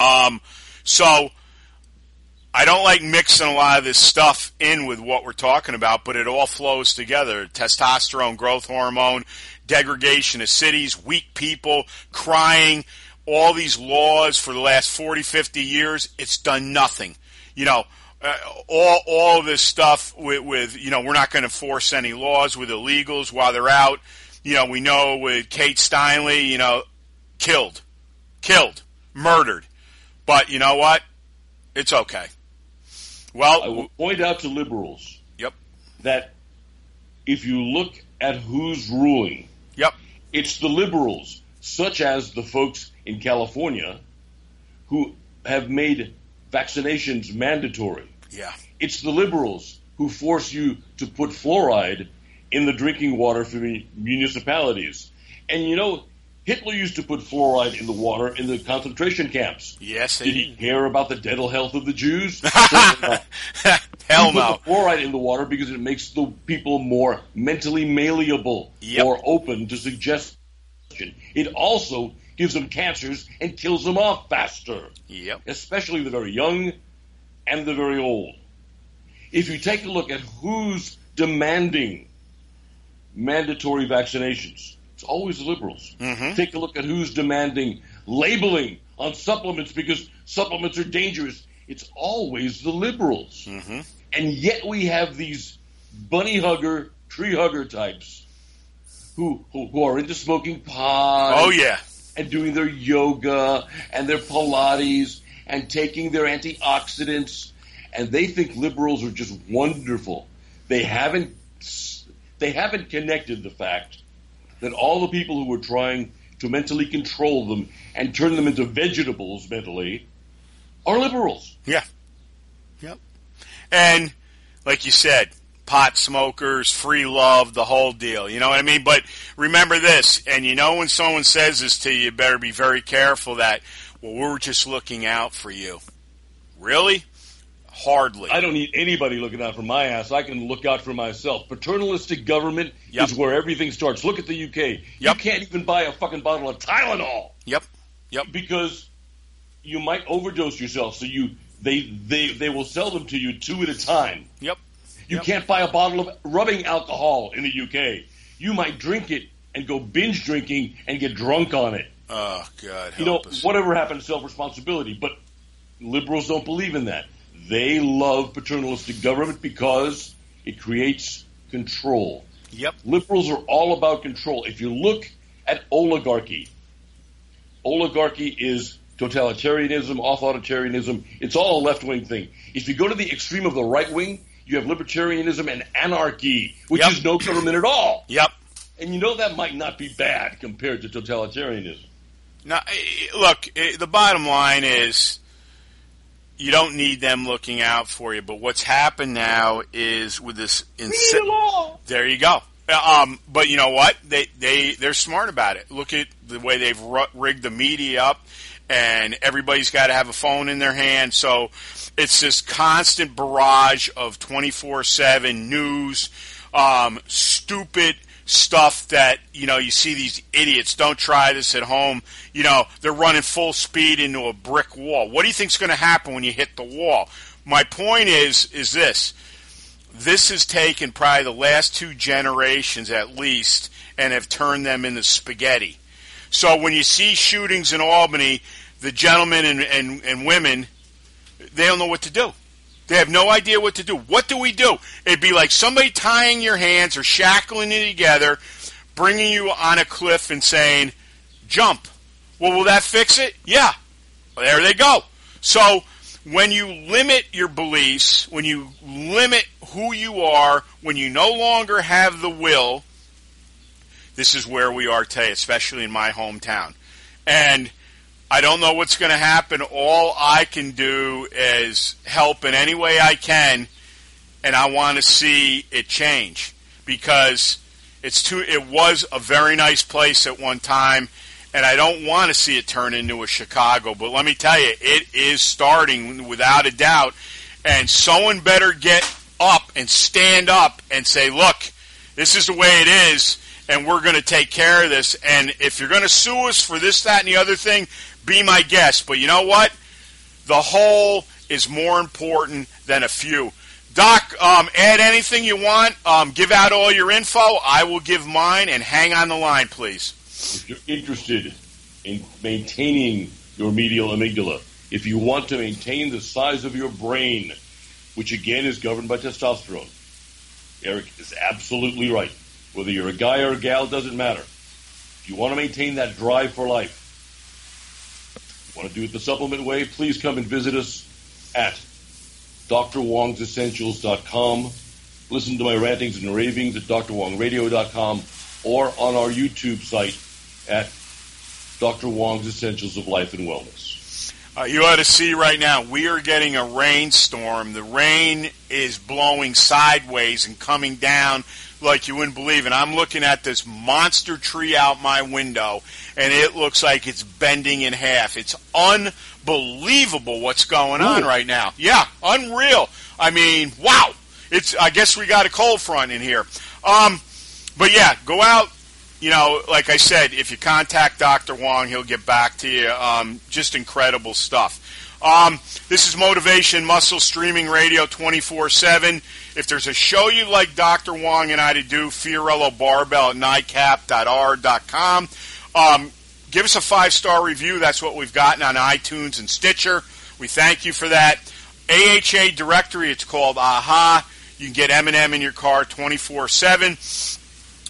Um, so I don't like mixing a lot of this stuff in with what we're talking about, but it all flows together. Testosterone, growth hormone, degradation of cities, weak people, crying, all these laws for the last 40, 50 years, it's done nothing. You know, uh, all all this stuff with, with you know we're not going to force any laws with illegals while they're out. You know, we know with Kate Steinle, you know, killed, killed, murdered. But you know what? It's okay. Well, I will point out to liberals yep, that if you look at who's ruling, yep, it's the liberals, such as the folks in California, who have made vaccinations mandatory. yeah, It's the liberals who force you to put fluoride in the drinking water for the municipalities. And you know, Hitler used to put fluoride in the water in the concentration camps. yes, Did he care about the dental health of the Jews? Hell He no. put the fluoride in the water because it makes the people more mentally malleable, Yep. more open to suggestion. It also gives them cancers and kills them off faster, Yep. especially the very young and the very old. If you take a look at who's demanding mandatory vaccinations, it's always the liberals. Mhm. Take a look at who's demanding labeling on supplements because supplements are dangerous. It's always the liberals. hmm And yet we have these bunny hugger, tree hugger types who who, who are into smoking pot, Oh yeah. and doing their yoga and their Pilates and taking their antioxidants, and they think liberals are just wonderful. They haven't they haven't connected the fact that all the people who are trying to mentally control them and turn them into vegetables mentally are liberals. Yeah. Yep. And like you said, pot smokers, free love, the whole deal. You know what I mean? But remember this, and you know when someone says this to you, you better be very careful that, well, we're just looking out for you. Really? Hardly. I don't need anybody looking out for my ass. I can look out for myself. Paternalistic government Yep. is where everything starts. Look at the UK. You can't even buy a fucking bottle of Tylenol Yep. Yep. because you might overdose yourself. So you they they they will sell them to you two at a time. Yep. You Yep. can't buy a bottle of rubbing alcohol in the UK. You might drink it and go binge drinking and get drunk on it. Oh God, help You know, us. whatever happened to self responsibility, but liberals don't believe in that. They love paternalistic government because it creates control. Yep. Liberals are all about control. If you look at oligarchy, oligarchy is totalitarianism, authoritarianism. It's all a left wing thing. If you go to the extreme of the right wing, you have libertarianism and anarchy, which Yep. is no government at all. Yep. And you know that might not be bad compared to totalitarianism. Now, eh, look, eh, the bottom line is you don't need them looking out for you. But what's happened now is with this. Insi- there you go. Uh, Um, but you know what? They they they're smart about it. Look at the way they've rigged the media up, and everybody's got to have a phone in their hand. So it's this constant barrage of twenty four seven news, um, stupid stuff that you know you see these idiots don't try this at home. You know they're running full speed into a brick wall. What do you think's going to happen when you hit the wall? My point is is this. This has taken probably the last two generations at least and have turned them into spaghetti. So when you see shootings in albany the gentlemen and, and, and women they don't know what to do they have no idea what to do. What do we do? It'd be like somebody tying your hands or shackling you together, bringing you on a cliff and saying, jump. Well, will that fix it? Yeah. Well, there they go. So when you limit your beliefs, when you limit who you are, when you no longer have the will, this is where we are today, especially in my hometown. And I don't know what's going to happen. All I can do is help in any way I can, and I want to see it change because it's too. It was a very nice place at one time, and I don't want to see it turn into a Chicago. But let me tell you, it is starting without a doubt, and someone better get up and stand up and say, "Look, this is the way it is." And we're going to take care of this. And if you're going to sue us for this, that, and the other thing, be my guest. But you know what? The whole is more important than a few. Doc, um, add anything you want. Um, give out all your info. I will give mine, and hang on the line, please. If you're interested in maintaining your medial amygdala, if you want to maintain the size of your brain, which again is governed by testosterone, Eric is absolutely right. Whether you're a guy or a gal doesn't matter. If you want to maintain that drive for life, want to do it the supplement way, please come and visit us at drwongsessentials.com. Listen to my rantings and ravings at drwongradio.com or on our YouTube site at Dr. Wong's Essentials of Life and Wellness. Uh, you ought to see right now, we are getting a rainstorm. The rain is blowing sideways and coming down like you wouldn't believe. And I'm looking at this monster tree out my window, and it looks like it's bending in half. It's unbelievable what's going on Ooh. right now. Yeah, unreal. I mean, wow. It's. I guess we got a cold front in here. Um, but yeah, go out. You know, like I said, if you contact Dr. Wong, he'll get back to you. Um, just incredible stuff. Um, this is Motivation Muscle Streaming Radio 24 7. If there's a show you'd like Dr. Wong and I to do, Fiorillo Barbell at NICAP.R.com. Um, give us a five star review. That's what we've gotten on iTunes and Stitcher. We thank you for that. AHA directory, it's called AHA. You can get M&M in your car 24 7.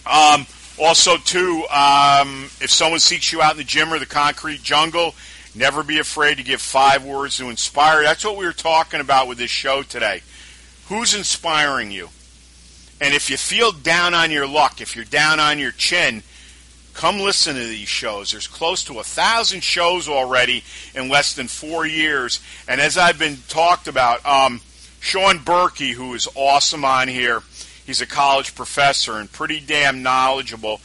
Um, Also, too, um, if someone seeks you out in the gym or the concrete jungle, never be afraid to give five words to inspire. That's what we were talking about with this show today. Who's inspiring you? And if you feel down on your luck, if you're down on your chin, come listen to these shows. There's close to a thousand shows already in less than four years. And as I've been talked about, um, Sean Berkey, who is awesome on here, he's a college professor and pretty damn knowledgeable.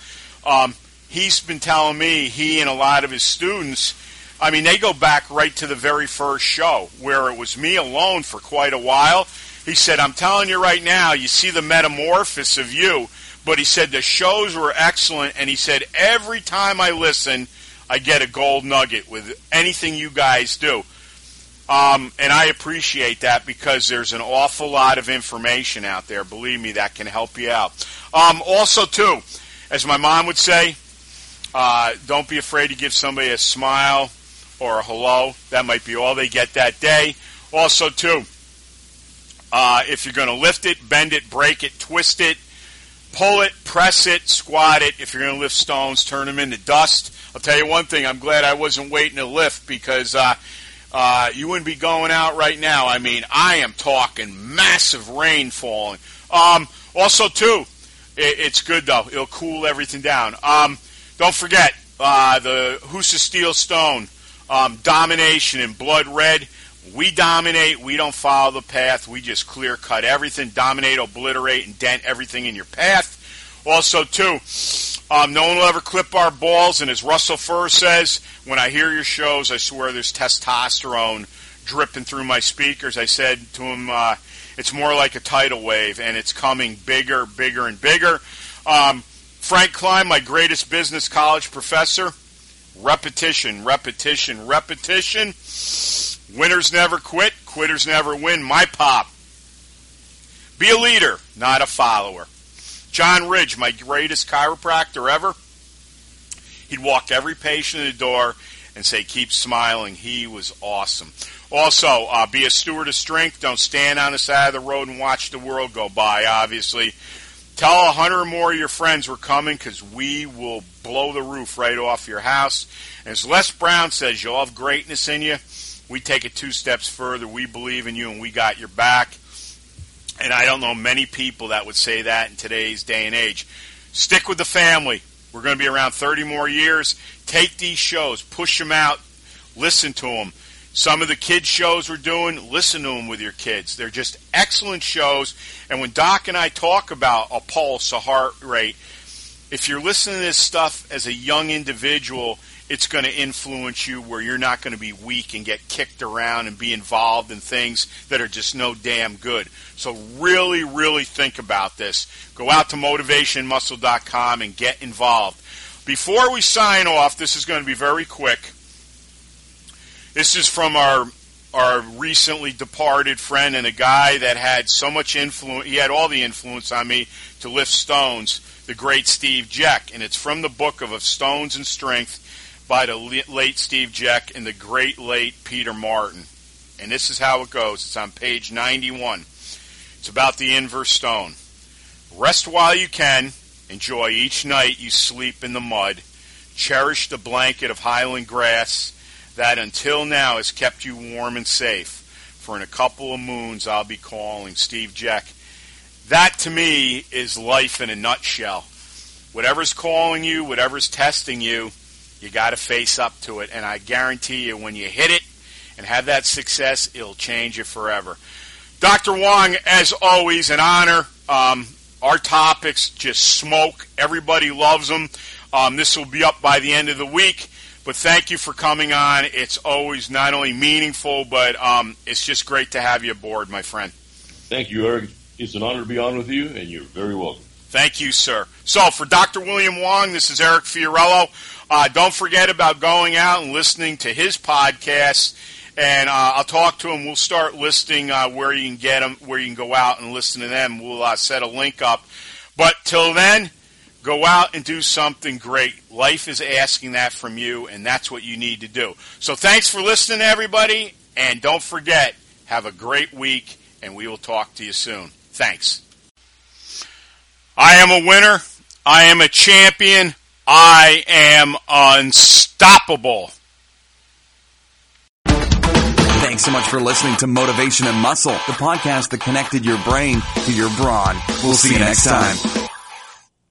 Um, he's been telling me he and a lot of his students. I mean, they go back right to the very first show where it was me alone for quite a while. He said, I'm telling you right now, you see the metamorphosis of you. But he said the shows were excellent, and he said every time I listen, I get a gold nugget with anything you guys do. Um, and I appreciate that because there's an awful lot of information out there. Believe me, that can help you out. Um, also, too, as my mom would say, uh, don't be afraid to give somebody a smile or a hello. That might be all they get that day. Also, too, uh, if you're going to lift it, bend it, break it, twist it, pull it, press it, squat it. If you're going to lift stones, turn them into dust. I'll tell you one thing. I'm glad I wasn't waiting to lift because uh, uh, you wouldn't be going out right now. I mean, I am talking massive rain falling. Um, also, too, it, it's good though. It'll cool everything down. Um, don't forget uh, the Husafell Stone um, domination in blood red. We dominate. We don't follow the path. We just clear cut everything, dominate, obliterate, and dent everything in your path. Also, too, um, no one will ever clip our balls. And as Russell Furr says, when I hear your shows, I swear there's testosterone dripping through my speakers. I said to him, uh, it's more like a tidal wave, and it's coming bigger, bigger, and bigger. Um, Frank Klein, my greatest business college professor, repetition, repetition, repetition. Winners never quit, quitters never win. My pop. Be a leader, not a follower. John Ridge, my greatest chiropractor ever. He'd walk every patient in the door and say, Keep smiling. He was awesome. Also, uh, be a steward of strength. Don't stand on the side of the road and watch the world go by, obviously. Tell a hundred or more of your friends we're coming because we will blow the roof right off your house. And as Les Brown says, you'll have greatness in you. We take it two steps further. We believe in you and we got your back. And I don't know many people that would say that in today's day and age. Stick with the family. We're going to be around 30 more years. Take these shows, push them out, listen to them. Some of the kids' shows we're doing, listen to them with your kids. They're just excellent shows. And when Doc and I talk about a pulse, a heart rate, if you're listening to this stuff as a young individual, it's going to influence you where you're not going to be weak and get kicked around and be involved in things that are just no damn good. So really, really think about this. Go out to motivationmuscle.com and get involved. Before we sign off, this is going to be very quick. This is from our our recently departed friend and a guy that had so much influence. He had all the influence on me to lift stones. The great Steve Jeck, and it's from the book of, of Stones and Strength by the late Steve Jeck and the great late Peter Martin. And this is how it goes. It's on page 91. It's about the inverse stone. Rest while you can. Enjoy each night you sleep in the mud. Cherish the blanket of highland grass that until now has kept you warm and safe. For in a couple of moons I'll be calling Steve Jeck. That to me is life in a nutshell. Whatever's calling you, whatever's testing you, you got to face up to it. And I guarantee you, when you hit it and have that success, it'll change you forever. Dr. Wong, as always, an honor. Um, our topics just smoke. Everybody loves them. Um, this will be up by the end of the week. But thank you for coming on. It's always not only meaningful, but um, it's just great to have you aboard, my friend. Thank you, Eric. It's an honor to be on with you, and you're very welcome. Thank you, sir. So, for Dr. William Wong, this is Eric Fiorillo. Uh, don't forget about going out and listening to his podcast. And uh, I'll talk to him. We'll start listing uh, where you can get them, where you can go out and listen to them. We'll uh, set a link up. But till then, go out and do something great. Life is asking that from you, and that's what you need to do. So thanks for listening, everybody. And don't forget, have a great week, and we will talk to you soon. Thanks. I am a winner. I am a champion. I am unstoppable. Thanks so much for listening to Motivation and Muscle, the podcast that connected your brain to your brawn. We'll see you next time.